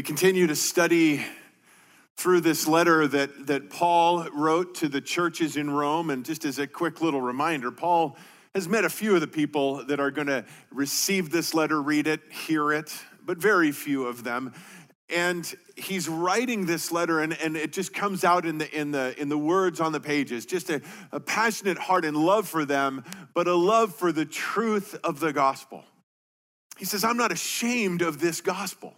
We continue to study through this letter that, that Paul wrote to the churches in Rome. And just as a quick little reminder, Paul has met a few of the people that are going to receive this letter, read it, hear it, but very few of them. And he's writing this letter, and, and it just comes out in the, in, the, in the words on the pages just a, a passionate heart and love for them, but a love for the truth of the gospel. He says, I'm not ashamed of this gospel.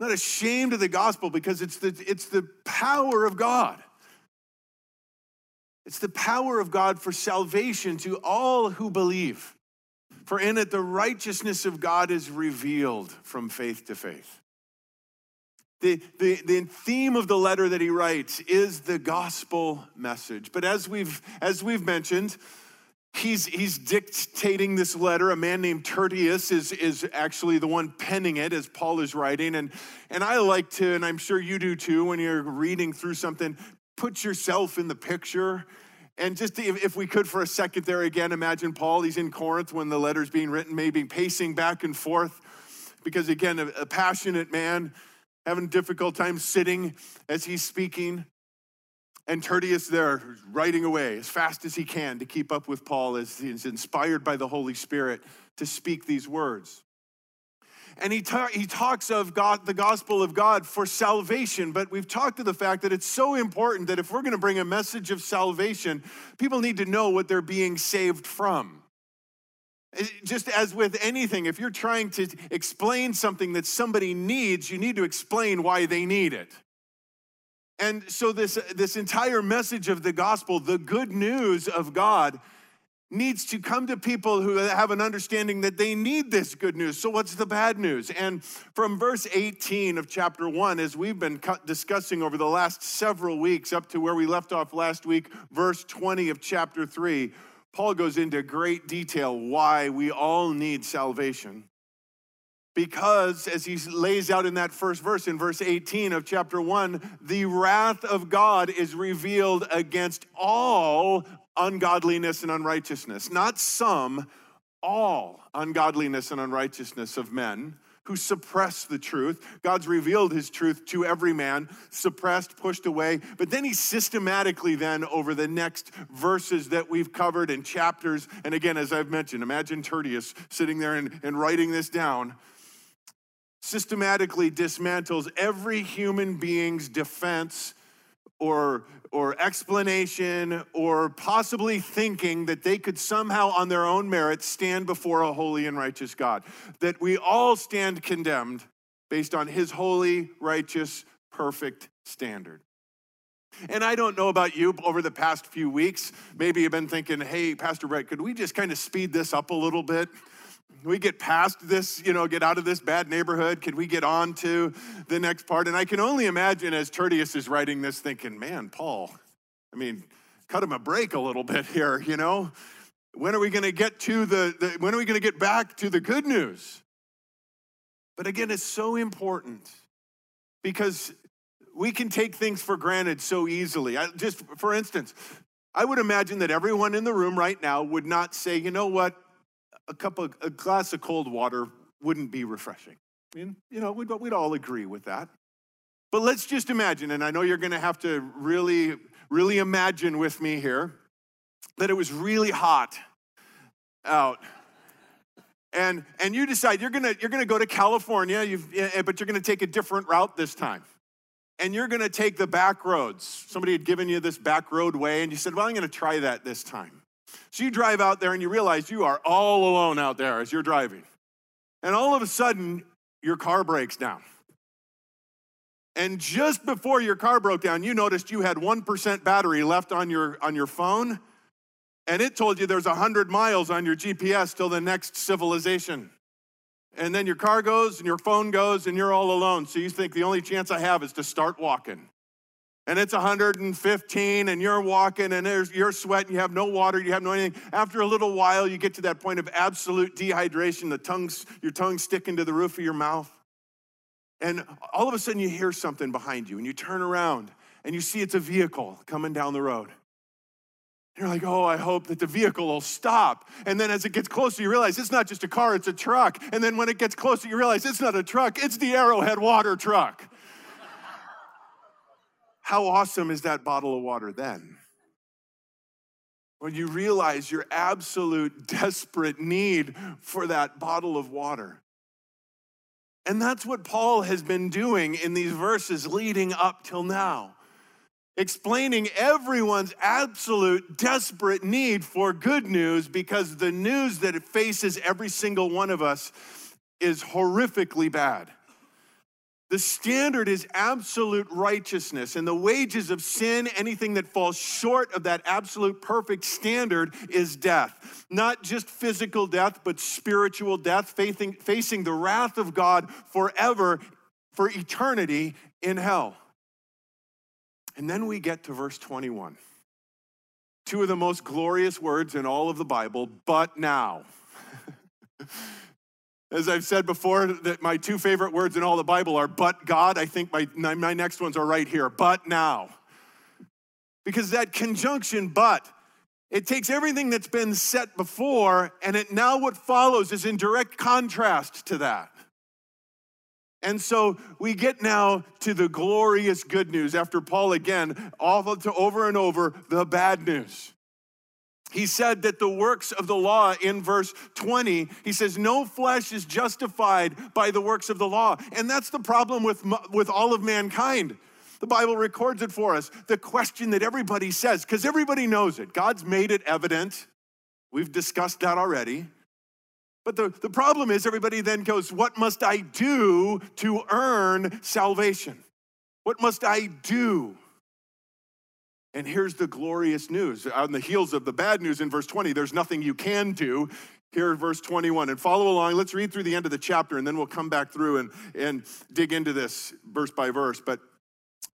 Not ashamed of the gospel because it's the, it's the power of God. It's the power of God for salvation to all who believe. For in it, the righteousness of God is revealed from faith to faith. The, the, the theme of the letter that he writes is the gospel message. But as we've, as we've mentioned, he's, he's dictating this letter. A man named Tertius is, is actually the one penning it as Paul is writing. And, and I like to, and I'm sure you do too, when you're reading through something, put yourself in the picture. And just if, if we could for a second there again, imagine Paul, he's in Corinth when the letter's being written, maybe pacing back and forth. Because again, a, a passionate man having difficult time sitting as he's speaking. And Tertius there writing away as fast as he can to keep up with Paul as he's inspired by the Holy Spirit to speak these words. And he, ta- he talks of God, the gospel of God for salvation, but we've talked to the fact that it's so important that if we're going to bring a message of salvation, people need to know what they're being saved from. Just as with anything, if you're trying to explain something that somebody needs, you need to explain why they need it. And so, this, this entire message of the gospel, the good news of God, needs to come to people who have an understanding that they need this good news. So, what's the bad news? And from verse 18 of chapter 1, as we've been discussing over the last several weeks, up to where we left off last week, verse 20 of chapter 3, Paul goes into great detail why we all need salvation. Because, as he lays out in that first verse, in verse 18 of chapter 1, the wrath of God is revealed against all ungodliness and unrighteousness. Not some, all ungodliness and unrighteousness of men who suppress the truth. God's revealed his truth to every man, suppressed, pushed away. But then he systematically, then, over the next verses that we've covered in chapters, and again, as I've mentioned, imagine Tertius sitting there and, and writing this down, systematically dismantles every human being's defense or or explanation or possibly thinking that they could somehow, on their own merit, stand before a holy and righteous God. That we all stand condemned based on his holy, righteous, perfect standard. And I don't know about you over the past few weeks. Maybe you've been thinking, hey, Pastor Brett, could we just kind of speed this up a little bit? We get past this, you know, get out of this bad neighborhood? Can we get on to the next part? And I can only imagine as Tertius is writing this, thinking, man, Paul, I mean, cut him a break a little bit here, you know? When are we going to get to the, the when are we going to get back to the good news? But again, it's so important because we can take things for granted so easily. I, just for instance, I would imagine that everyone in the room right now would not say, you know what, a cup of a glass of cold water wouldn't be refreshing. I mean, you know, we'd, we'd all agree with that. But let's just imagine, and I know you're going to have to really, really imagine with me here, that it was really hot out. And, and you decide you're gonna, you're gonna go to California, you've, eh, eh, but you're gonna take a different route this time. And you're gonna take the back roads. Somebody had given you this back road way, and you said, Well, I'm gonna try that this time. So you drive out there and you realize you are all alone out there as you're driving. And all of a sudden, your car breaks down. And just before your car broke down, you noticed you had 1% battery left on your, on your phone, and it told you there's 100 miles on your GPS till the next civilization. And then your car goes and your phone goes, and you're all alone. So you think the only chance I have is to start walking and it's 115 and you're walking and you're sweating, you have no water, you have no anything. After a little while, you get to that point of absolute dehydration, the tongue's, your tongue sticking to the roof of your mouth. And all of a sudden you hear something behind you and you turn around and you see it's a vehicle coming down the road. You're like, oh, I hope that the vehicle will stop. And then as it gets closer, you realize it's not just a car, it's a truck. And then when it gets closer, you realize it's not a truck, it's the Arrowhead water truck. How awesome is that bottle of water then? When you realize your absolute desperate need for that bottle of water. And that's what Paul has been doing in these verses leading up till now explaining everyone's absolute desperate need for good news because the news that it faces every single one of us is horrifically bad. The standard is absolute righteousness, and the wages of sin, anything that falls short of that absolute perfect standard, is death. Not just physical death, but spiritual death, facing, facing the wrath of God forever, for eternity in hell. And then we get to verse 21. Two of the most glorious words in all of the Bible, but now. As I've said before, that my two favorite words in all the Bible are but God. I think my, my next ones are right here, but now. Because that conjunction, but, it takes everything that's been set before, and it now what follows is in direct contrast to that. And so we get now to the glorious good news after Paul again all to over and over the bad news. He said that the works of the law in verse 20, he says, no flesh is justified by the works of the law. And that's the problem with, with all of mankind. The Bible records it for us. The question that everybody says, because everybody knows it, God's made it evident. We've discussed that already. But the, the problem is, everybody then goes, What must I do to earn salvation? What must I do? And here's the glorious news. On the heels of the bad news in verse 20, there's nothing you can do. Here, verse 21. And follow along. Let's read through the end of the chapter and then we'll come back through and, and dig into this verse by verse. But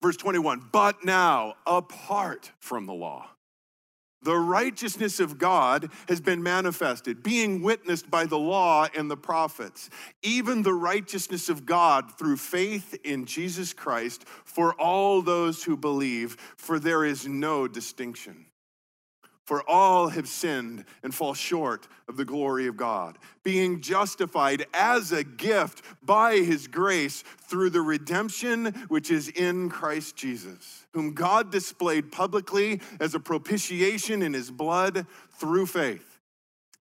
verse 21 But now, apart from the law, the righteousness of God has been manifested, being witnessed by the law and the prophets, even the righteousness of God through faith in Jesus Christ for all those who believe, for there is no distinction. For all have sinned and fall short of the glory of God, being justified as a gift by his grace through the redemption which is in Christ Jesus, whom God displayed publicly as a propitiation in his blood through faith.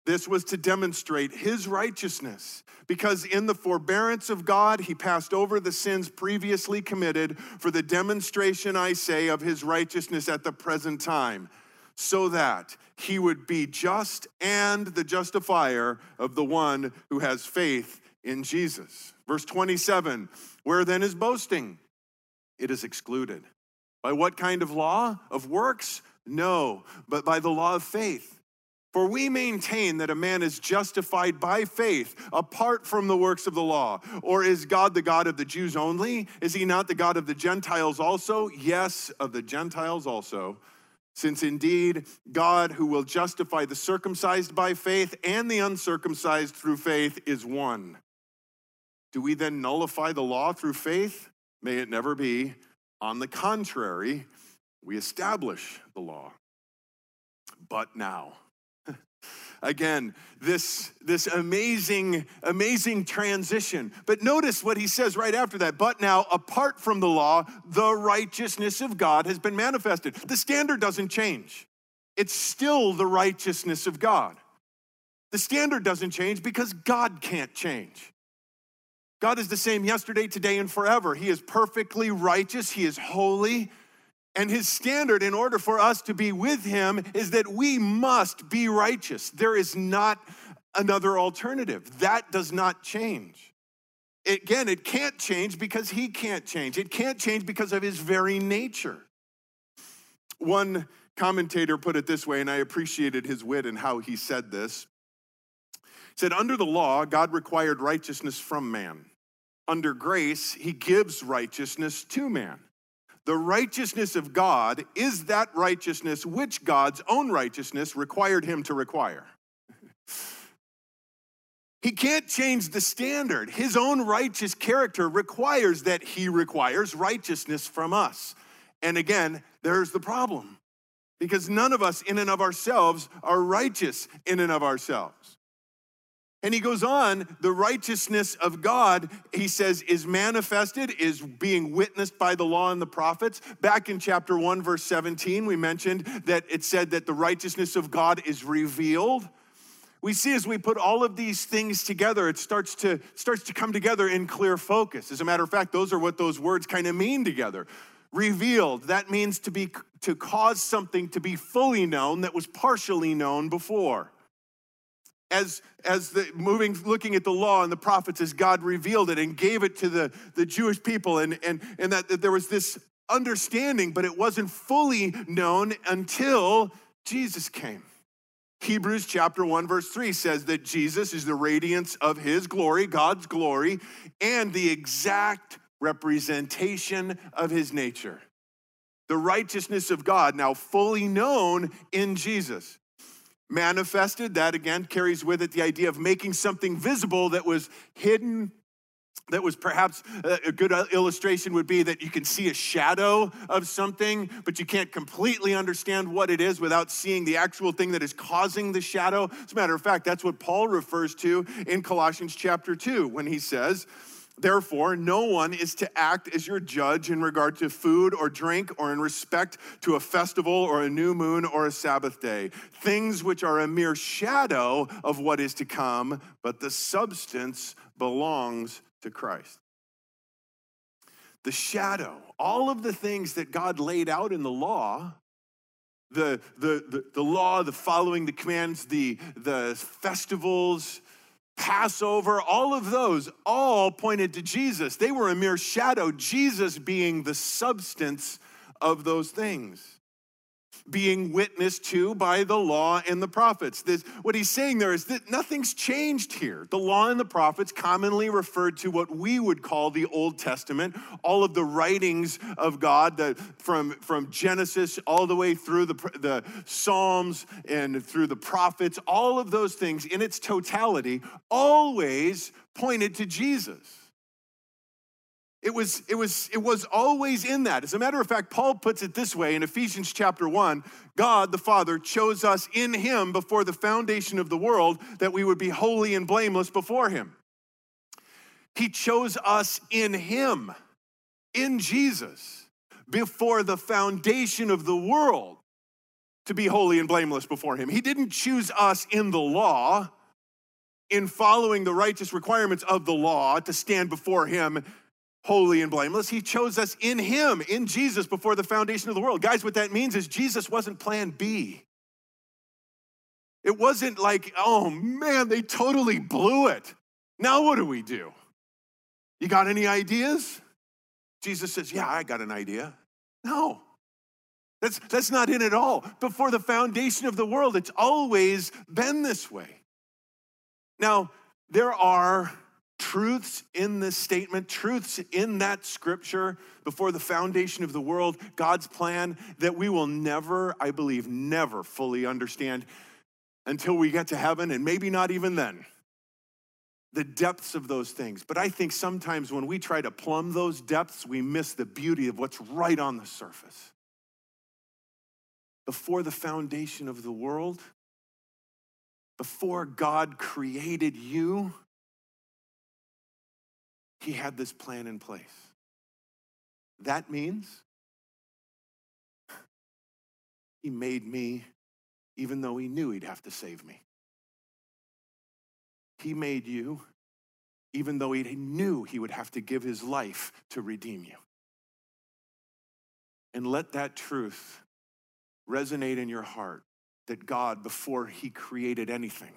This was to demonstrate his righteousness, because in the forbearance of God, he passed over the sins previously committed for the demonstration, I say, of his righteousness at the present time so that he would be just and the justifier of the one who has faith in Jesus. Verse 27 Where then is boasting? It is excluded. By what kind of law? Of works? No, but by the law of faith. For we maintain that a man is justified by faith apart from the works of the law. Or is God the God of the Jews only? Is he not the God of the Gentiles also? Yes, of the Gentiles also since indeed God, who will justify the circumcised by faith and the uncircumcised through faith, is one. Do we then nullify the law through faith? May it never be. On the contrary, we establish the law. But now, again this this amazing amazing transition. But notice what he says right after that. But now apart from the law the righteousness of god has been manifested. The standard doesn't change. It's still the righteousness of god. The standard doesn't change because god can't change. God is the same yesterday today and forever. He is perfectly righteous. He is holy and his standard, in order for us to be with him, is that we must be righteous. There is not another alternative. That does not change. Again, it can't change because he can't change. It can't change because of his very nature. One commentator put it this way, and I appreciated his wit and how he said this. He said, Under the law, God required righteousness from man. Under grace, he gives righteousness to man. The righteousness of God is that righteousness which God's own righteousness required him to require. He can't change the standard. His own righteous character requires that he requires righteousness from us. And again, there's the problem. because none of us, in and of ourselves, are righteous in and of ourselves. And he goes on, the righteousness of God, he says, is manifested, is being witnessed by the law and the prophets. Back in chapter 1, verse 17, we mentioned that it said that the righteousness of God is revealed. We see as we put all of these things together, it starts to, starts to come together in clear focus. As a matter of fact, those are what those words kind of mean together. Revealed, that means to be to cause something to be fully known that was partially known before as, as the moving, looking at the law and the prophets as God revealed it and gave it to the, the Jewish people, and, and, and that, that there was this understanding, but it wasn't fully known until Jesus came. Hebrews chapter 1, verse 3 says that Jesus is the radiance of his glory, God's glory, and the exact representation of his nature. The righteousness of God now fully known in Jesus manifested. That again carries with it the idea of making something visible that was hidden. That was perhaps uh, a good uh, illustration would be that you can see a shadow of something, but you can't completely understand what it is without seeing the actual thing that is causing the shadow. As a matter of fact, that's what Paul refers to in Colossians chapter 2 when he says, Therefore, no one is to act as your judge in regard to food or drink or in respect to a festival or a new moon or a Sabbath day, things which are a mere shadow of what is to come, but the substance belongs to Christ. The shadow, all of the things that God laid out in the law, the, the, the, the law, the following the commands, the, the festivals, Passover, all of those all pointed to Jesus. They were a mere shadow, Jesus being the substance of those things being witnessed to by the law and the prophets. This, what he's saying there is that nothing's changed here. The law and the prophets commonly referred to what we would call the Old Testament, all of the writings of God that from, from Genesis all the way through the, the Psalms and through the prophets, all of those things in its totality always pointed to Jesus. It was, it, was, it was always in that. As a matter of fact, Paul puts it this way in Ephesians chapter 1 God the Father chose us in Him before the foundation of the world that we would be holy and blameless before Him. He chose us in Him, in Jesus, before the foundation of the world to be holy and blameless before Him. He didn't choose us in the law, in following the righteous requirements of the law to stand before Him holy and blameless. He chose us in Him, in Jesus, before the foundation of the world. Guys, what that means is Jesus wasn't plan B. It wasn't like, oh man, they totally blew it. Now what do we do? You got any ideas? Jesus says, yeah, I got an idea. No, that's, that's not in at all. Before the foundation of the world, it's always been this way. Now, there are truths in this statement, truths in that scripture before the foundation of the world, God's plan that we will never, I believe, never fully understand until we get to heaven, and maybe not even then. The depths of those things. But I think sometimes when we try to plumb those depths, we miss the beauty of what's right on the surface. Before the foundation of the world, before God created you, he had this plan in place. That means he made me even though he knew he'd have to save me. He made you even though he knew he would have to give his life to redeem you. And let that truth resonate in your heart that God, before he created anything,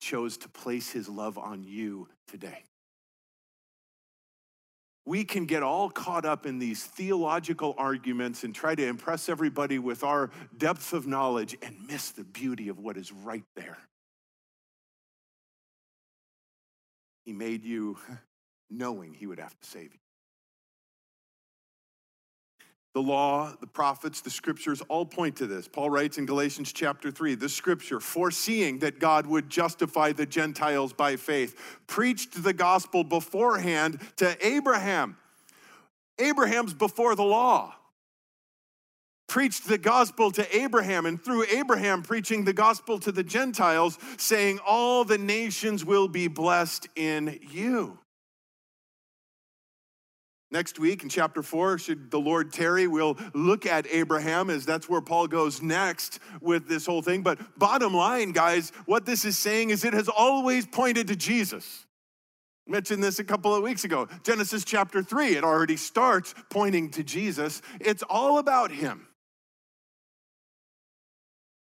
chose to place his love on you today we can get all caught up in these theological arguments and try to impress everybody with our depth of knowledge and miss the beauty of what is right there. He made you knowing he would have to save you. The law, the prophets, the scriptures all point to this. Paul writes in Galatians chapter 3 the scripture, foreseeing that God would justify the Gentiles by faith, preached the gospel beforehand to Abraham. Abraham's before the law preached the gospel to Abraham, and through Abraham, preaching the gospel to the Gentiles, saying, All the nations will be blessed in you. Next week in chapter four, should the Lord tarry, we'll look at Abraham as that's where Paul goes next with this whole thing. But bottom line, guys, what this is saying is it has always pointed to Jesus. I mentioned this a couple of weeks ago. Genesis chapter three, it already starts pointing to Jesus. It's all about him.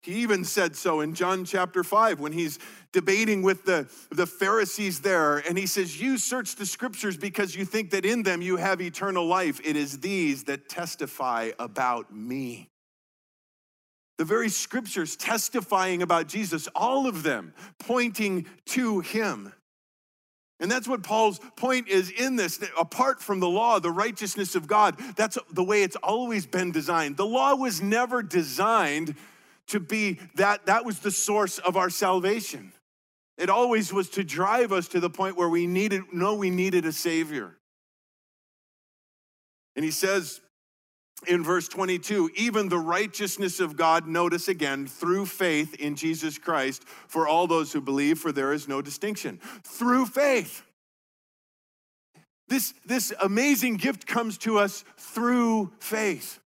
He even said so in John chapter 5 when he's debating with the, the Pharisees there. And he says, You search the scriptures because you think that in them you have eternal life. It is these that testify about me. The very scriptures testifying about Jesus, all of them pointing to him. And that's what Paul's point is in this. Apart from the law, the righteousness of God, that's the way it's always been designed. The law was never designed to be that, that was the source of our salvation. It always was to drive us to the point where we needed, know we needed a Savior. And he says in verse 22 even the righteousness of God, notice again, through faith in Jesus Christ for all those who believe, for there is no distinction. Through faith. This, this amazing gift comes to us through faith.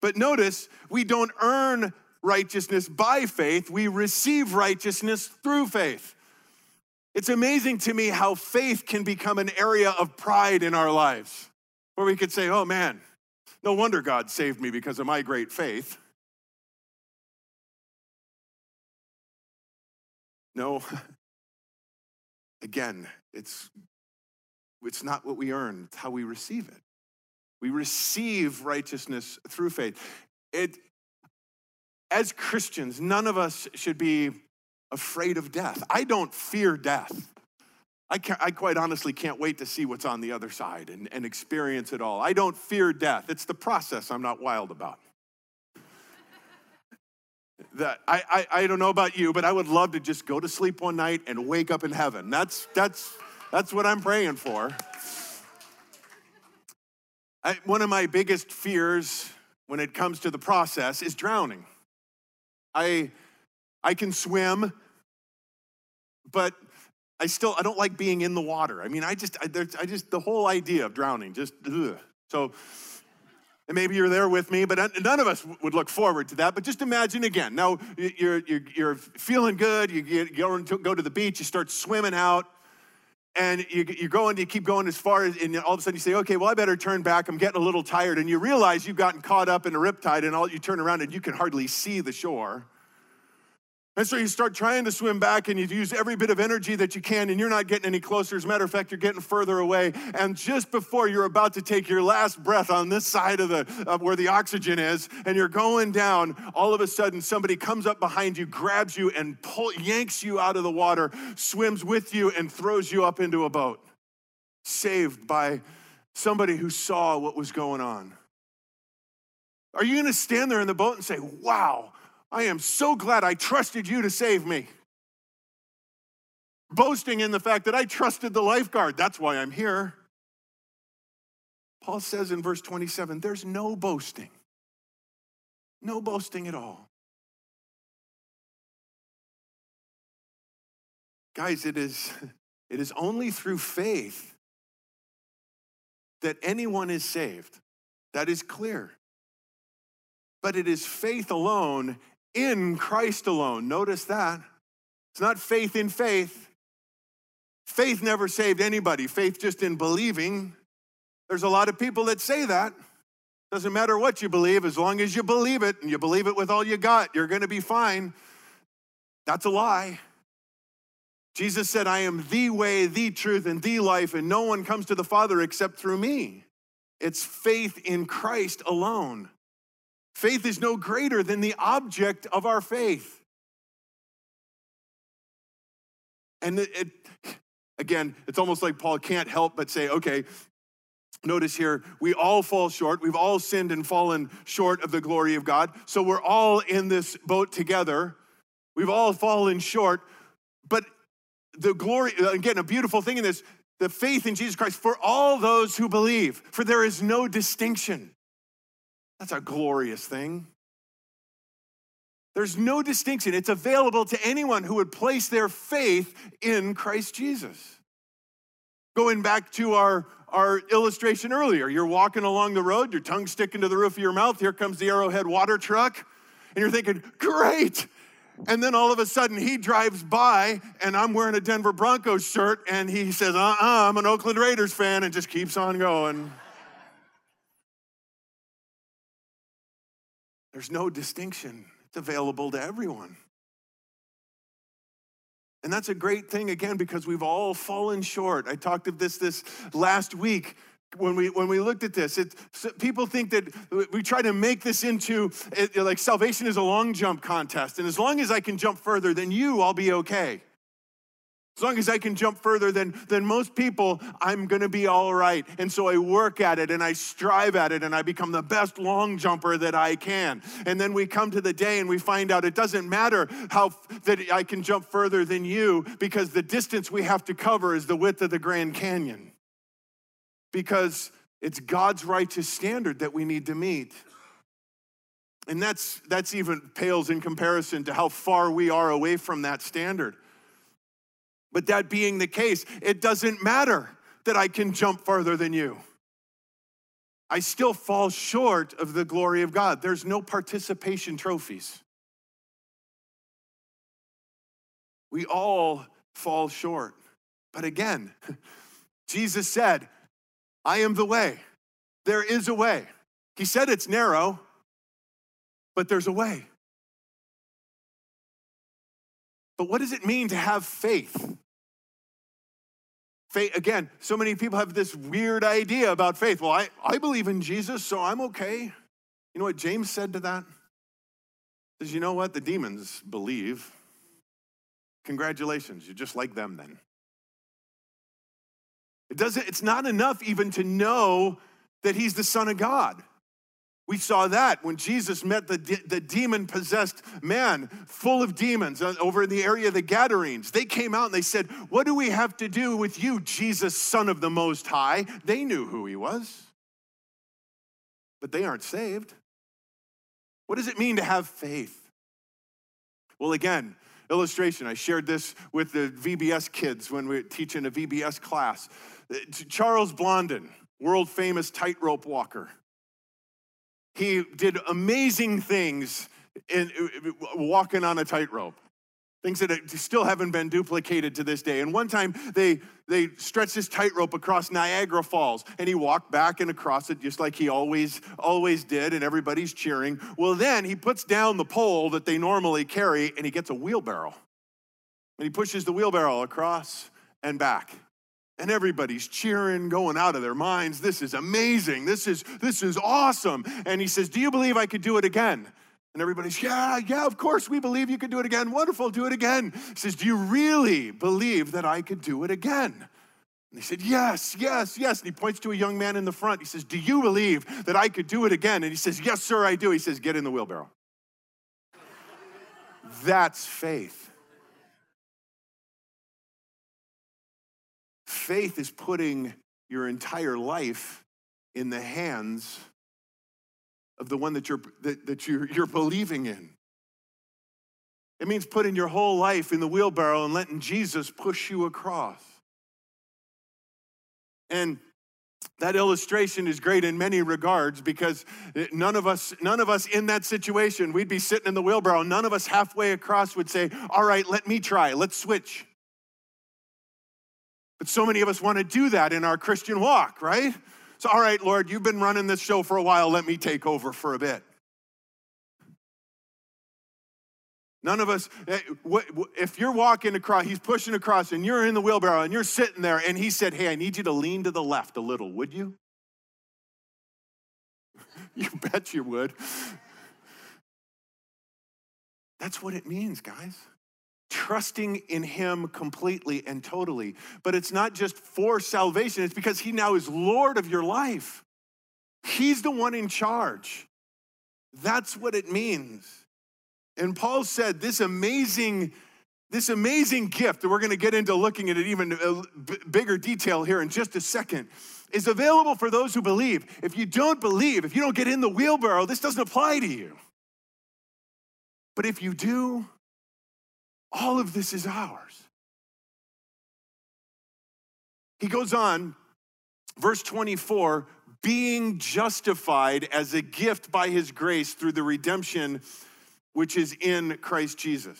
But notice, we don't earn righteousness by faith, we receive righteousness through faith. It's amazing to me how faith can become an area of pride in our lives, where we could say, oh man, no wonder God saved me because of my great faith. No, again, it's, it's not what we earn, it's how we receive it. We receive righteousness through faith. It, as Christians, none of us should be afraid of death. I don't fear death. I, I, quite honestly can't wait to see what's on the other side and, and experience it all. I don't fear death. It's the process I'm not wild about. that I, I, I don't know about you, but I would love to just go to sleep one night and wake up in heaven. That's, that's, that's what I'm praying for. I, one of my biggest fears when it comes to the process is drowning. I, I can swim, but I still I don't like being in the water. I mean, I just I, I just the whole idea of drowning just ugh. so. And maybe you're there with me, but none of us would look forward to that. But just imagine again. Now you're, you're, you're feeling good. You, get, you go to the beach. You start swimming out and you, you're going, you keep going as far as, and all of a sudden you say, okay, well, I better turn back. I'm getting a little tired. And you realize you've gotten caught up in a riptide, and all you turn around and you can hardly see the shore. And so you start trying to swim back and you use every bit of energy that you can, and you're not getting any closer. As a matter of fact, you're getting further away. And just before you're about to take your last breath on this side of the of where the oxygen is, and you're going down, all of a sudden somebody comes up behind you, grabs you, and pull, yanks you out of the water, swims with you, and throws you up into a boat. Saved by somebody who saw what was going on. Are you going to stand there in the boat and say, Wow, I am so glad I trusted you to save me. Boasting in the fact that I trusted the lifeguard. That's why I'm here. Paul says in verse 27 there's no boasting, no boasting at all. Guys, it is, it is only through faith that anyone is saved. That is clear. But it is faith alone in Christ alone. Notice that. It's not faith in faith. Faith never saved anybody, faith just in believing. There's a lot of people that say that. Doesn't matter what you believe, as long as you believe it and you believe it with all you got, you're going to be fine. That's a lie. Jesus said, I am the way, the truth, and the life, and no one comes to the Father except through me. It's faith in Christ alone. Faith is no greater than the object of our faith. And it, it, again, it's almost like Paul can't help but say, okay, notice here, we all fall short. We've all sinned and fallen short of the glory of God. So we're all in this boat together. We've all fallen short. But the glory, again, a beautiful thing in this, the faith in Jesus Christ for all those who believe, for there is no distinction. That's a glorious thing. There's no distinction. It's available to anyone who would place their faith in Christ Jesus. Going back to our, our illustration earlier, you're walking along the road, your tongue sticking to the roof of your mouth. Here comes the Arrowhead water truck. And you're thinking, great. And then all of a sudden he drives by and I'm wearing a Denver Broncos shirt and he says, uh uh-uh, uh, I'm an Oakland Raiders fan and just keeps on going. There's no distinction. It's available to everyone. And that's a great thing, again, because we've all fallen short. I talked of this this last week when we when we looked at this it, people think that we try to make this into it, like salvation is a long jump contest and as long as i can jump further than you i'll be okay as long as I can jump further than, than most people, I'm gonna be all right. And so I work at it and I strive at it and I become the best long jumper that I can. And then we come to the day and we find out it doesn't matter how that I can jump further than you because the distance we have to cover is the width of the Grand Canyon. Because it's God's righteous standard that we need to meet. And that's, that's even pales in comparison to how far we are away from that standard. But that being the case, it doesn't matter that I can jump farther than you. I still fall short of the glory of God. There's no participation trophies. We all fall short. But again, Jesus said, I am the way. There is a way. He said it's narrow, but there's a way. But what does it mean to have faith? Faith, again, so many people have this weird idea about faith. Well, I, I believe in Jesus, so I'm okay. You know what James said to that? He says, you know what? The demons believe. Congratulations, you're just like them then. It doesn't, it's not enough even to know that he's the Son of God. We saw that when Jesus met the, de- the demon possessed man full of demons uh, over in the area of the Gadarenes. They came out and they said, What do we have to do with you, Jesus, Son of the Most High? They knew who he was, but they aren't saved. What does it mean to have faith? Well, again, illustration. I shared this with the VBS kids when we were teaching a VBS class. Uh, Charles Blondin, world famous tightrope walker he did amazing things in walking on a tightrope things that still haven't been duplicated to this day. And one time they they stretched this tightrope across Niagara Falls, and he walked back and across it just like he always always did, and everybody's cheering. Well, then he puts down the pole that they normally carry, and he gets a wheelbarrow, and he pushes the wheelbarrow across and back and everybody's cheering going out of their minds this is amazing. This is this is awesome. And he says do you believe i could do it again? And everybody's yeah yeah of course we believe you could do it again. Wonderful do it again. He says do you really believe that i could do it again? And they said yes yes yes. And he points to a young man in the front. He says do you believe that i could do it again? And he says yes sir i do. He says get in the wheelbarrow. That's faith Faith is putting your entire life in the hands of the one that you're, that, that you're, you're believing in. It means putting your whole life in the wheelbarrow and letting Jesus push you across. And that illustration is great in many regards because none of us none of us in that situation we'd be sitting in the wheelbarrow none of us halfway across would say all right let me try let's switch but so many of us want to do that in our Christian walk, right? So, all right, Lord, you've been running this show for a while. Let me take over for a bit. None of us, eh, if you're walking across, he's pushing across and you're in the wheelbarrow and you're sitting there and he said, Hey, I need you to lean to the left a little, would you? you bet you would. That's what it means, guys trusting in Him completely and totally. But it's not just for salvation, it's because He now is Lord of your life. He's the one in charge. That's what it means. And Paul said this amazing this amazing gift that we're going to get into looking at it even bigger detail here in just a second is available for those who believe. If you don't believe, if you don't get in the wheelbarrow, this doesn't apply to you. But if you do, all of this is ours. He goes on, verse 24 being justified as a gift by his grace through the redemption which is in Christ Jesus.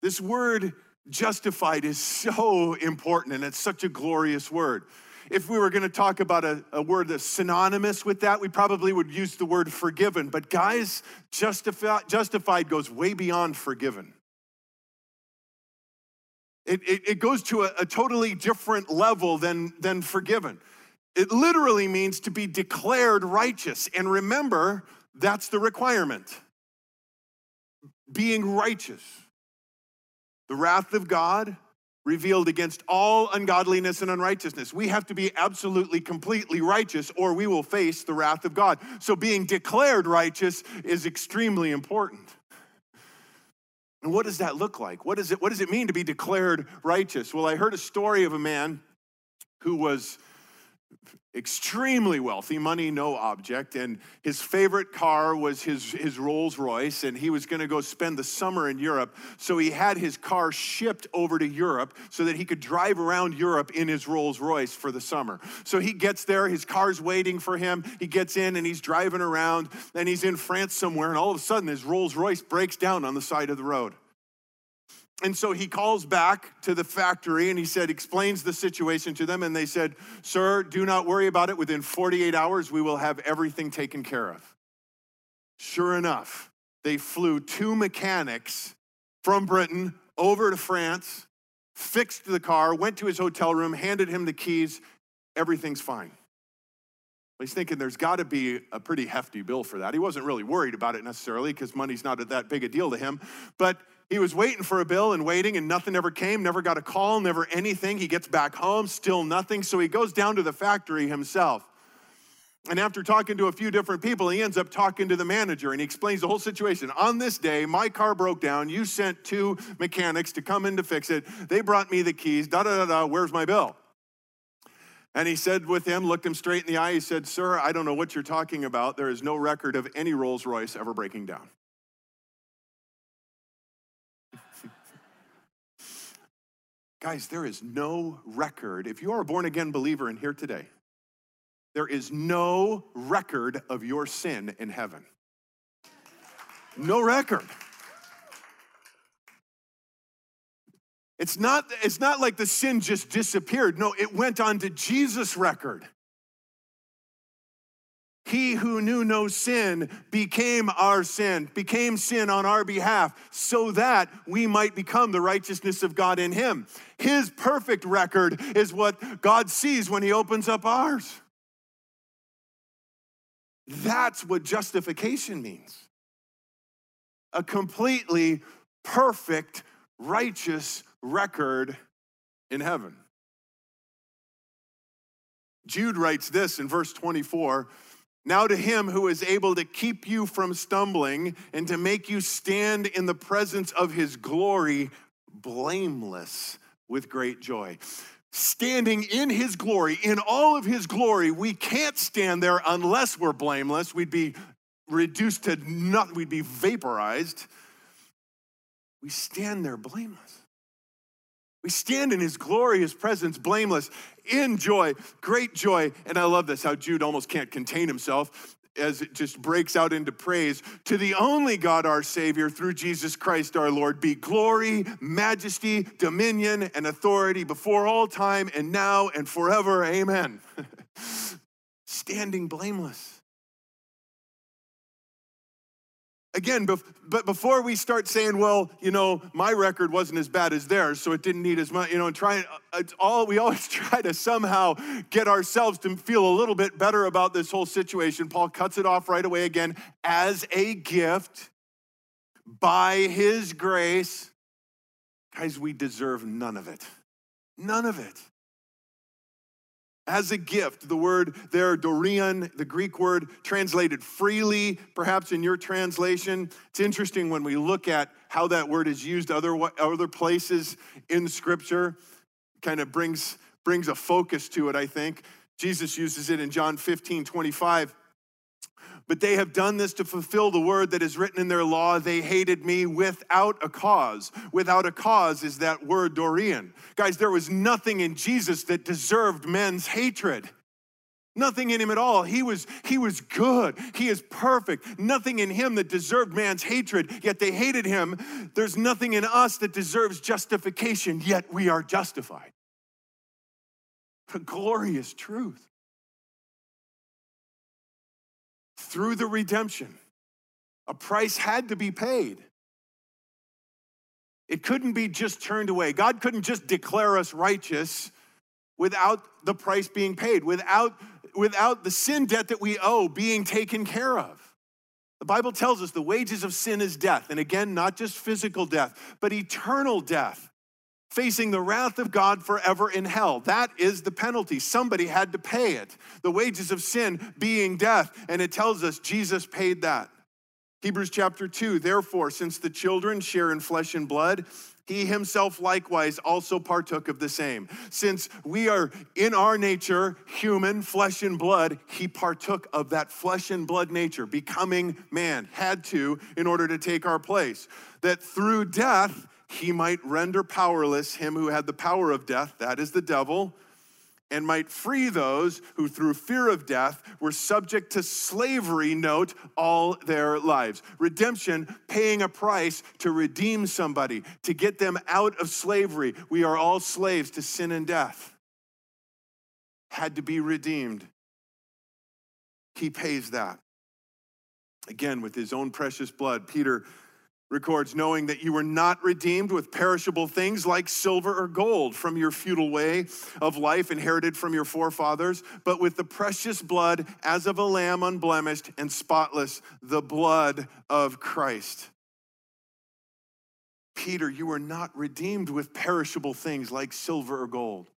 This word justified is so important and it's such a glorious word. If we were going to talk about a, a word that's synonymous with that, we probably would use the word forgiven. But guys, justified, justified goes way beyond forgiven. It, it, it goes to a, a totally different level than, than forgiven. It literally means to be declared righteous. And remember, that's the requirement being righteous. The wrath of God revealed against all ungodliness and unrighteousness. We have to be absolutely, completely righteous, or we will face the wrath of God. So, being declared righteous is extremely important. And what does that look like? What, is it, what does it mean to be declared righteous? Well, I heard a story of a man who was extremely wealthy, money no object, and his favorite car was his, his Rolls Royce, and he was gonna go spend the summer in Europe. So he had his car shipped over to Europe so that he could drive around Europe in his Rolls Royce for the summer. So he gets there, his car's waiting for him. He gets in and he's driving around, and he's in France somewhere, and all of a sudden his Rolls Royce breaks down on the side of the road. And so he calls back to the factory and he said, explains the situation to them. And they said, Sir, do not worry about it. Within 48 hours, we will have everything taken care of. Sure enough, they flew two mechanics from Britain over to France, fixed the car, went to his hotel room, handed him the keys. Everything's fine. He's thinking there's got to be a pretty hefty bill for that. He wasn't really worried about it necessarily because money's not that big a deal to him. But he was waiting for a bill and waiting, and nothing ever came, never got a call, never anything. He gets back home, still nothing. So he goes down to the factory himself. And after talking to a few different people, he ends up talking to the manager and he explains the whole situation. On this day, my car broke down. You sent two mechanics to come in to fix it. They brought me the keys. Da da da da. Where's my bill? And he said with him, looked him straight in the eye. He said, Sir, I don't know what you're talking about. There is no record of any Rolls Royce ever breaking down. Guys, there is no record. If you are a born again believer in here today, there is no record of your sin in heaven. No record. It's not, it's not like the sin just disappeared. No, it went on to Jesus' record. He who knew no sin became our sin, became sin on our behalf, so that we might become the righteousness of God in him. His perfect record is what God sees when he opens up ours. That's what justification means a completely perfect, righteous record in heaven. Jude writes this in verse 24 now, to him who is able to keep you from stumbling and to make you stand in the presence of his glory, blameless with great joy. Standing in his glory, in all of his glory, we can't stand there unless we're blameless. We'd be reduced to nothing, we'd be vaporized. We stand there blameless. We stand in his glorious presence, blameless, in joy, great joy. And I love this how Jude almost can't contain himself as it just breaks out into praise. To the only God, our Savior, through Jesus Christ our Lord, be glory, majesty, dominion, and authority before all time and now and forever. Amen. Standing blameless. Again, but before we start saying, well, you know, my record wasn't as bad as theirs, so it didn't need as much, you know, and trying, uh, all, we always try to somehow get ourselves to feel a little bit better about this whole situation. Paul cuts it off right away again as a gift by his grace. Guys, we deserve none of it. None of it as a gift. The word there, dorean, the Greek word translated freely, perhaps in your translation. It's interesting when we look at how that word is used other, other places in Scripture, kind of brings, brings a focus to it, I think. Jesus uses it in John 15, 25. But they have done this to fulfill the word that is written in their law. They hated me without a cause. Without a cause is that word dorean. Guys, there was nothing in Jesus that deserved men's hatred. Nothing in him at all. He was, he was good. He is perfect. Nothing in him that deserved man's hatred, yet they hated him. There's nothing in us that deserves justification, yet we are justified. A glorious truth. Through the redemption, a price had to be paid. It couldn't be just turned away. God couldn't just declare us righteous without the price being paid, without, without the sin debt that we owe being taken care of. The Bible tells us the wages of sin is death. And again, not just physical death, but eternal death, facing the wrath of God forever in hell. That is the penalty. Somebody had to pay it. The wages of sin being death. And it tells us Jesus paid that. Hebrews chapter 2 Therefore, since the children share in flesh and blood, he himself likewise also partook of the same. Since we are in our nature human, flesh and blood, he partook of that flesh and blood nature, becoming man, had to in order to take our place. That through death, he might render powerless him who had the power of death, that is the devil and might free those who, through fear of death, were subject to slavery, note, all their lives. Redemption, paying a price to redeem somebody, to get them out of slavery. We are all slaves to sin and death. Had to be redeemed. He pays that. Again, with his own precious blood, Peter records, knowing that you were not redeemed with perishable things like silver or gold from your futile way of life inherited from your forefathers, but with the precious blood as of a lamb unblemished and spotless, the blood of Christ. Peter, you were not redeemed with perishable things like silver or gold.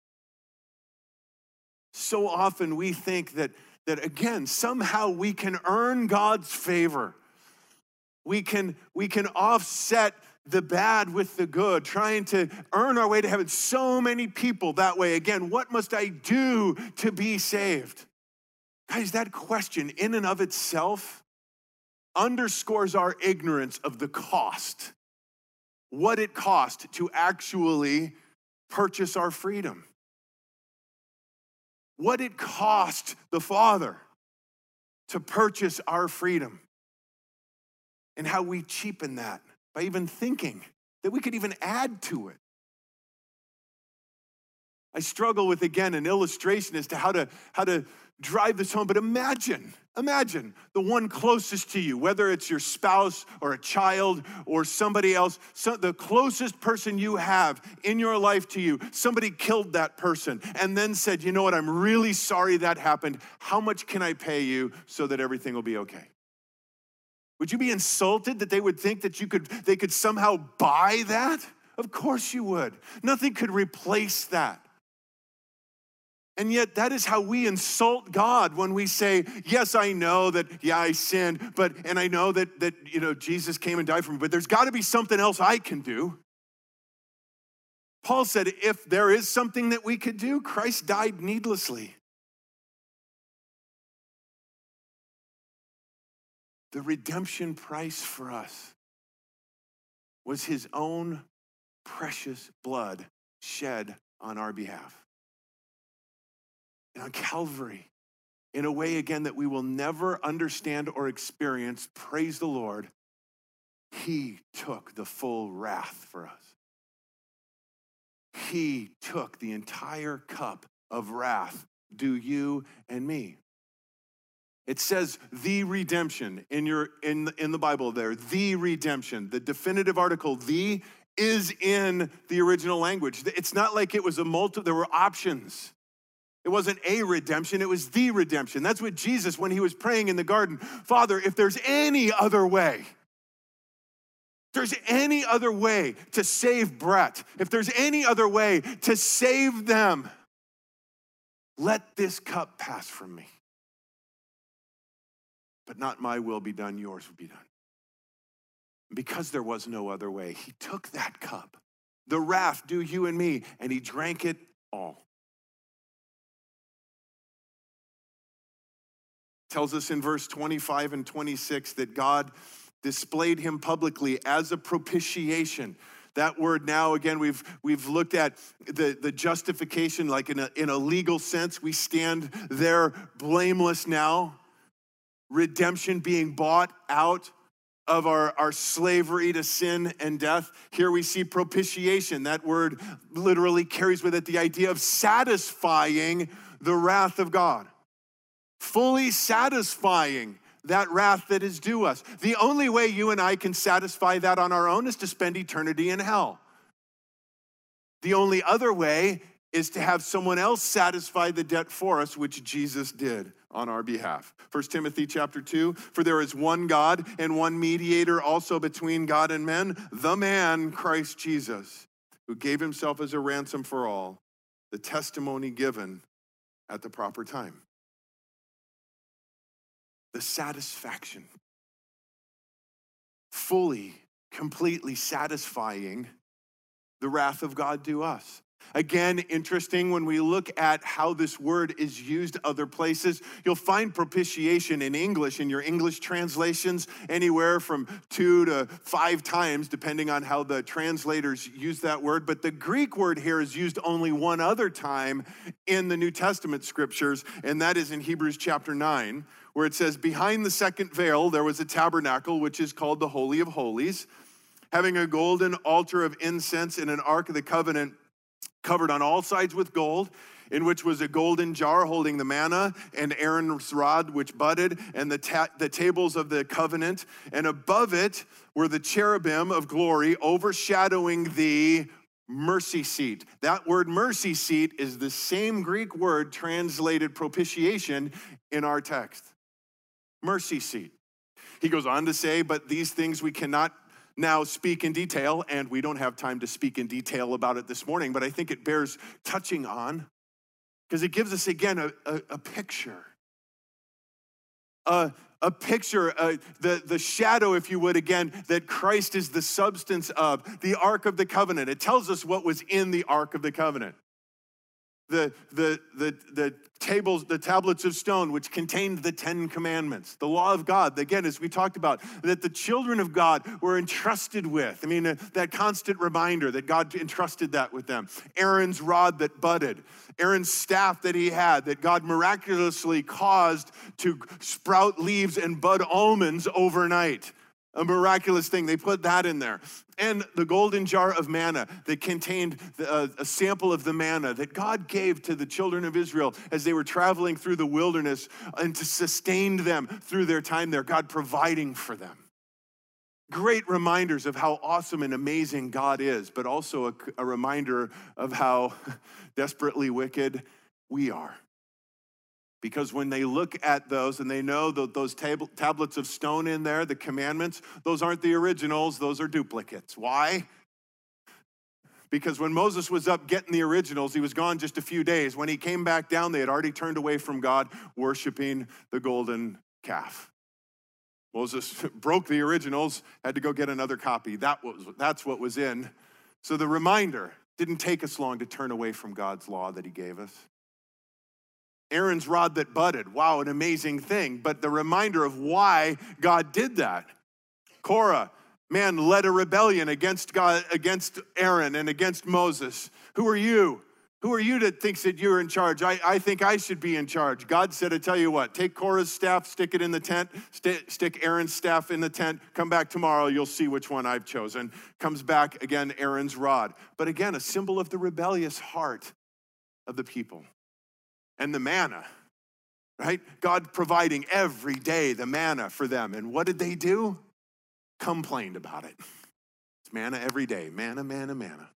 So often we think that, that again, somehow we can earn God's favor we can, we can offset the bad with the good, trying to earn our way to heaven. So many people that way. Again, what must I do to be saved? Guys, that question in and of itself underscores our ignorance of the cost, what it cost to actually purchase our freedom, what it cost the Father to purchase our freedom and how we cheapen that by even thinking that we could even add to it. I struggle with again an illustration as to how to how to drive this home, but imagine, imagine the one closest to you, whether it's your spouse or a child or somebody else, the closest person you have in your life to you, somebody killed that person and then said, "You know what? I'm really sorry that happened. How much can I pay you so that everything will be okay?" Would you be insulted that they would think that you could they could somehow buy that? Of course you would. Nothing could replace that. And yet that is how we insult God when we say, "Yes, I know that yeah, I sinned, but and I know that that you know Jesus came and died for me, but there's got to be something else I can do." Paul said, "If there is something that we could do, Christ died needlessly." The redemption price for us was his own precious blood shed on our behalf. And on Calvary, in a way again that we will never understand or experience, praise the Lord, he took the full wrath for us. He took the entire cup of wrath due you and me. It says the redemption in your in in the Bible there. The redemption. The definitive article the is in the original language. It's not like it was a multi there were options. It wasn't a redemption, it was the redemption. That's what Jesus when he was praying in the garden, Father, if there's any other way, there's any other way to save Brett, if there's any other way to save them, let this cup pass from me but not my will be done, yours will be done. Because there was no other way, he took that cup, the wrath due you and me, and he drank it all. tells us in verse 25 and 26 that God displayed him publicly as a propitiation. That word now, again, we've, we've looked at the, the justification, like in a, in a legal sense. We stand there blameless now. Redemption being bought out of our, our slavery to sin and death. Here we see propitiation. That word literally carries with it the idea of satisfying the wrath of God, fully satisfying that wrath that is due us. The only way you and I can satisfy that on our own is to spend eternity in hell. The only other way is to have someone else satisfy the debt for us, which Jesus did on our behalf. 1 Timothy chapter 2 For there is one God and one mediator also between God and men, the man Christ Jesus, who gave himself as a ransom for all, the testimony given at the proper time the satisfaction, fully, completely satisfying the wrath of God to us. Again, interesting when we look at how this word is used other places. You'll find propitiation in English, in your English translations, anywhere from two to five times, depending on how the translators use that word. But the Greek word here is used only one other time in the New Testament scriptures, and that is in Hebrews chapter 9, where it says, Behind the second veil, there was a tabernacle, which is called the Holy of Holies, having a golden altar of incense and an ark of the covenant covered on all sides with gold, in which was a golden jar holding the manna, and Aaron's rod which budded, and the, ta- the tables of the covenant. And above it were the cherubim of glory overshadowing the mercy seat. That word mercy seat is the same Greek word translated propitiation in our text. Mercy seat. He goes on to say, but these things we cannot now speak in detail, and we don't have time to speak in detail about it this morning, but I think it bears touching on because it gives us again a, a, a picture. A, a picture, uh, the, the shadow, if you would, again, that Christ is the substance of the Ark of the Covenant. It tells us what was in the Ark of the Covenant the, the, the, the tables, the tablets of stone, which contained the Ten Commandments, the law of God, again, as we talked about, that the children of God were entrusted with. I mean, uh, that constant reminder that God entrusted that with them. Aaron's rod that budded, Aaron's staff that he had, that God miraculously caused to sprout leaves and bud almonds overnight a miraculous thing. They put that in there. And the golden jar of manna that contained uh, a sample of the manna that God gave to the children of Israel as they were traveling through the wilderness and to sustain them through their time there, God providing for them. Great reminders of how awesome and amazing God is, but also a, a reminder of how desperately wicked we are. Because when they look at those and they know that those tab- tablets of stone in there, the commandments, those aren't the originals, those are duplicates. Why? Because when Moses was up getting the originals, he was gone just a few days. When he came back down, they had already turned away from God, worshiping the golden calf. Moses broke the originals, had to go get another copy. That was, that's what was in. So the reminder didn't take us long to turn away from God's law that he gave us. Aaron's rod that budded. Wow, an amazing thing. But the reminder of why God did that. Korah, man, led a rebellion against God, against Aaron and against Moses. Who are you? Who are you that thinks that you're in charge? I, I think I should be in charge. God said, I tell you what, take Korah's staff, stick it in the tent, st- stick Aaron's staff in the tent, come back tomorrow, you'll see which one I've chosen. Comes back again, Aaron's rod. But again, a symbol of the rebellious heart of the people and the manna, right? God providing every day the manna for them. And what did they do? Complained about it. It's manna every day manna, manna, manna.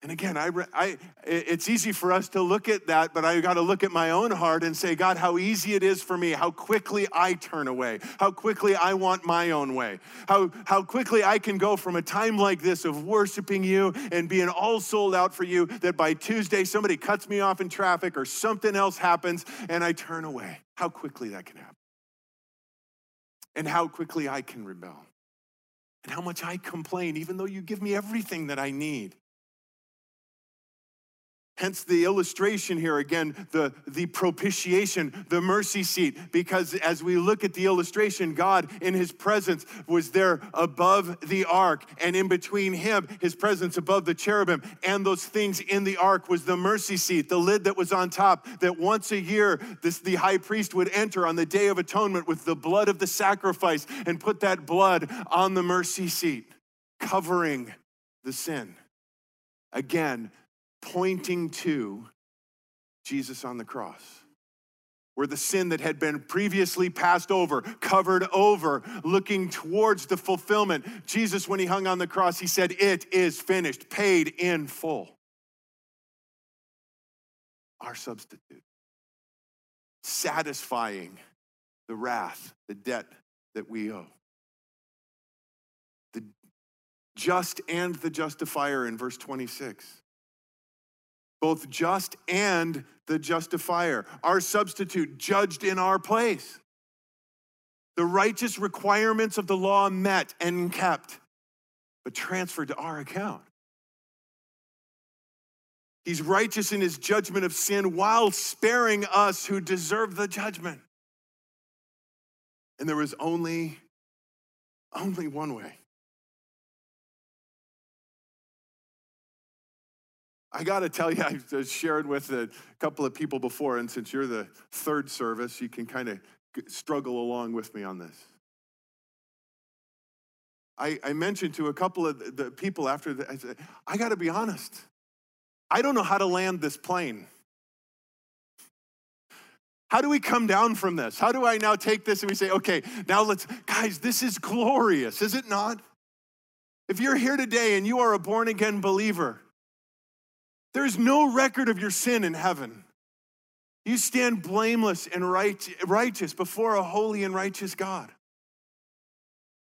And again, I, I, it's easy for us to look at that, but I got to look at my own heart and say, God, how easy it is for me, how quickly I turn away, how quickly I want my own way, how, how quickly I can go from a time like this of worshiping you and being all sold out for you that by Tuesday somebody cuts me off in traffic or something else happens and I turn away. How quickly that can happen. And how quickly I can rebel. And how much I complain, even though you give me everything that I need. Hence the illustration here again, the, the propitiation, the mercy seat, because as we look at the illustration, God in his presence was there above the ark, and in between him, his presence above the cherubim, and those things in the ark was the mercy seat, the lid that was on top, that once a year this, the high priest would enter on the Day of Atonement with the blood of the sacrifice and put that blood on the mercy seat, covering the sin. Again, pointing to Jesus on the cross. Where the sin that had been previously passed over, covered over, looking towards the fulfillment. Jesus, when he hung on the cross, he said, It is finished, paid in full. Our substitute, satisfying the wrath, the debt that we owe. The just and the justifier in verse 26 both just and the justifier, our substitute, judged in our place. The righteous requirements of the law met and kept, but transferred to our account. He's righteous in his judgment of sin while sparing us who deserve the judgment. And there was only, only one way. I got to tell you, I uh, shared with a couple of people before, and since you're the third service, you can kind of struggle along with me on this. I, I mentioned to a couple of the people after the, I said, I got to be honest. I don't know how to land this plane. How do we come down from this? How do I now take this and we say, okay, now let's, guys, this is glorious, is it not? If you're here today and you are a born again believer, there is no record of your sin in heaven. You stand blameless and right, righteous before a holy and righteous God.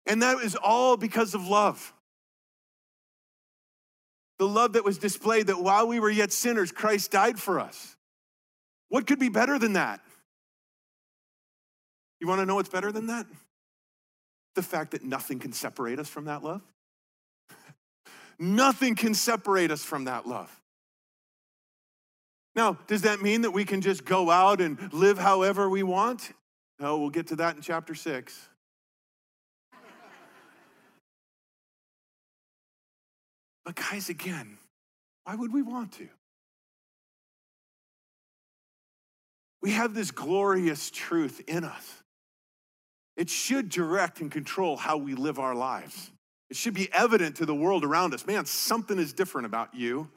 And that is all because of love. The love that was displayed that while we were yet sinners, Christ died for us. What could be better than that? You want to know what's better than that? The fact that nothing can separate us from that love. nothing can separate us from that love. Now, does that mean that we can just go out and live however we want? No, we'll get to that in chapter six. But, guys, again, why would we want to? We have this glorious truth in us. It should direct and control how we live our lives. It should be evident to the world around us man, something is different about you.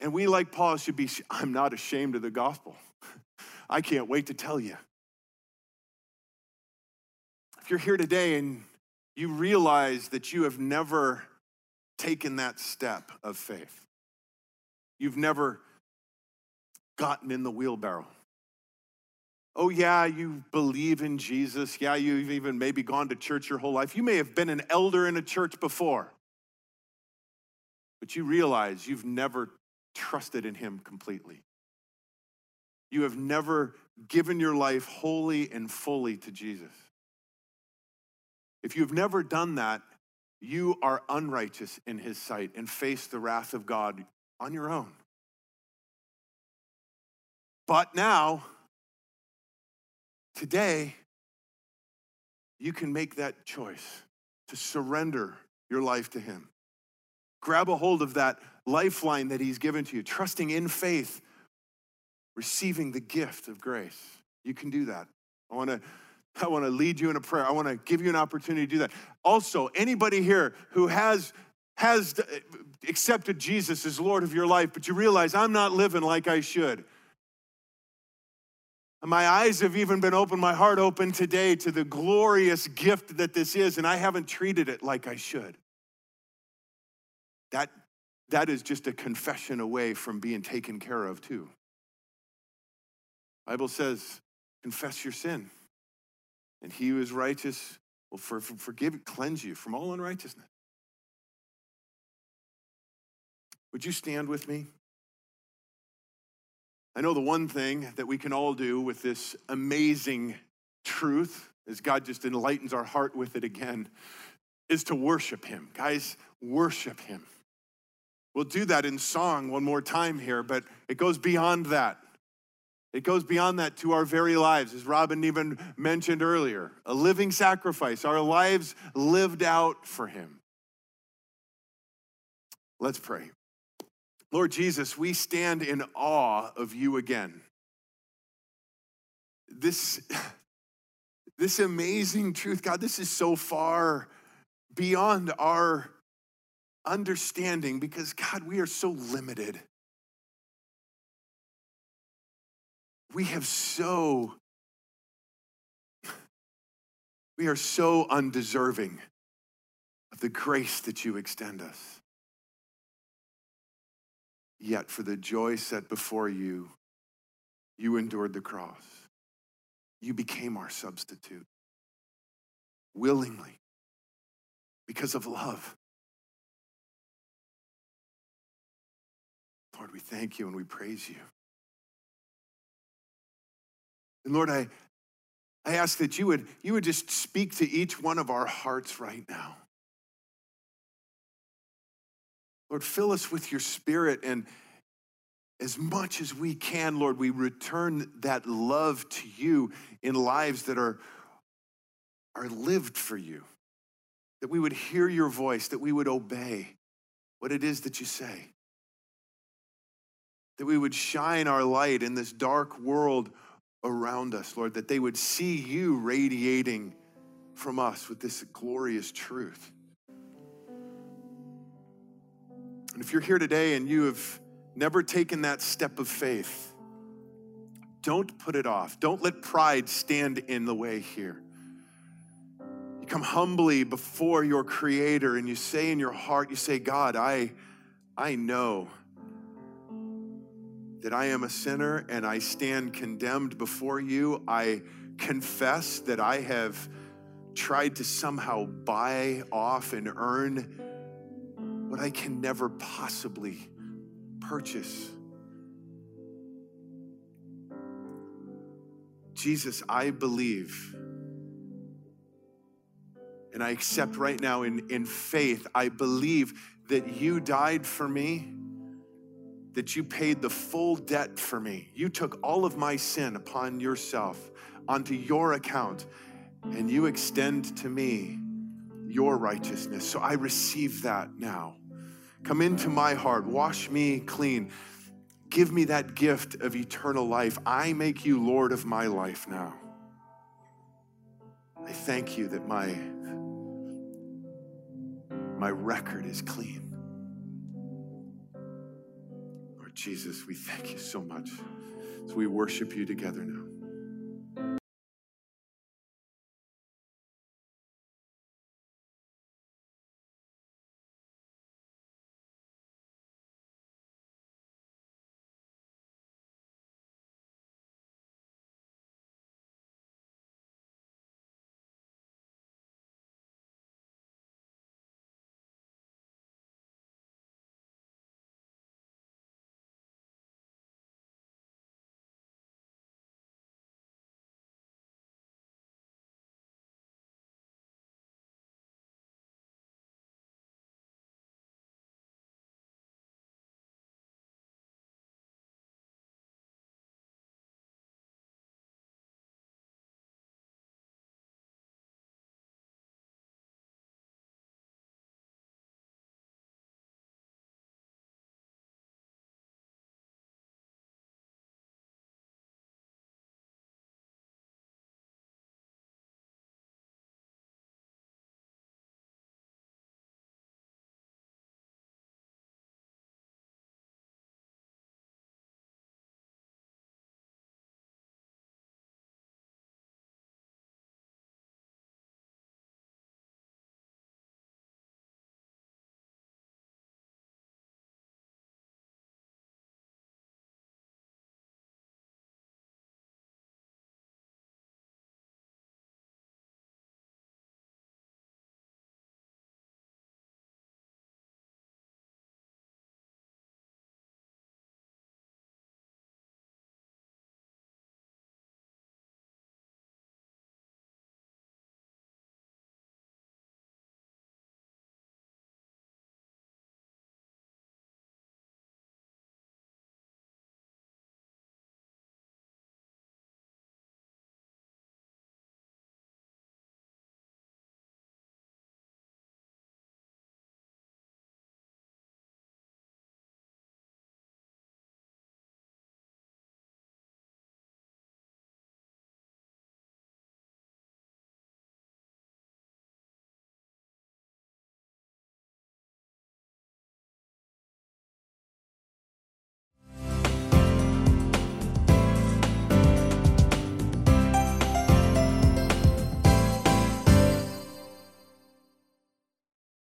And we, like Paul, should be I'm not ashamed of the gospel. I can't wait to tell you. If you're here today and you realize that you have never taken that step of faith, you've never gotten in the wheelbarrow. Oh, yeah, you believe in Jesus. Yeah, you've even maybe gone to church your whole life. You may have been an elder in a church before, but you realize you've never trusted in Him completely. You have never given your life wholly and fully to Jesus. If you've never done that, you are unrighteous in His sight and face the wrath of God on your own. But now, today, you can make that choice to surrender your life to Him. Grab a hold of that lifeline that He's given to you, trusting in faith, receiving the gift of grace. You can do that. I want to. I want to lead you in a prayer. I want to give you an opportunity to do that. Also, anybody here who has has uh, accepted Jesus as Lord of your life, but you realize I'm not living like I should. My eyes have even been open, my heart open today to the glorious gift that this is, and I haven't treated it like I should. That that is just a confession away from being taken care of too. Bible says, confess your sin, and he who is righteous will for, for, forgive, cleanse you from all unrighteousness. Would you stand with me? I know the one thing that we can all do with this amazing truth, as God just enlightens our heart with it again, is to worship Him. Guys, worship Him. We'll do that in song one more time here, but it goes beyond that. It goes beyond that to our very lives, as Robin even mentioned earlier a living sacrifice, our lives lived out for Him. Let's pray. Lord Jesus, we stand in awe of you again. This, this amazing truth, God, this is so far beyond our understanding because, God, we are so limited. We have so, we are so undeserving of the grace that you extend us. Yet, for the joy set before you, you endured the cross. You became our substitute willingly because of love. Lord, we thank you and we praise you. And Lord, I, I ask that you would, you would just speak to each one of our hearts right now. Lord, fill us with your spirit and as much as we can, Lord, we return that love to you in lives that are, are lived for you. That we would hear your voice, that we would obey what it is that you say. That we would shine our light in this dark world around us, Lord, that they would see you radiating from us with this glorious truth. And if you're here today and you have never taken that step of faith, don't put it off. Don't let pride stand in the way here. You come humbly before your creator and you say in your heart, you say, God, I, I know that I am a sinner and I stand condemned before you. I confess that I have tried to somehow buy off and earn what I can never possibly purchase. Jesus, I believe. And I accept right now in, in faith, I believe that you died for me, that you paid the full debt for me. You took all of my sin upon yourself, onto your account, and you extend to me your righteousness. So I receive that now. Come into my heart, wash me clean. Give me that gift of eternal life. I make you Lord of my life now. I thank you that my, my record is clean. Jesus, we thank you so much as we worship you together now.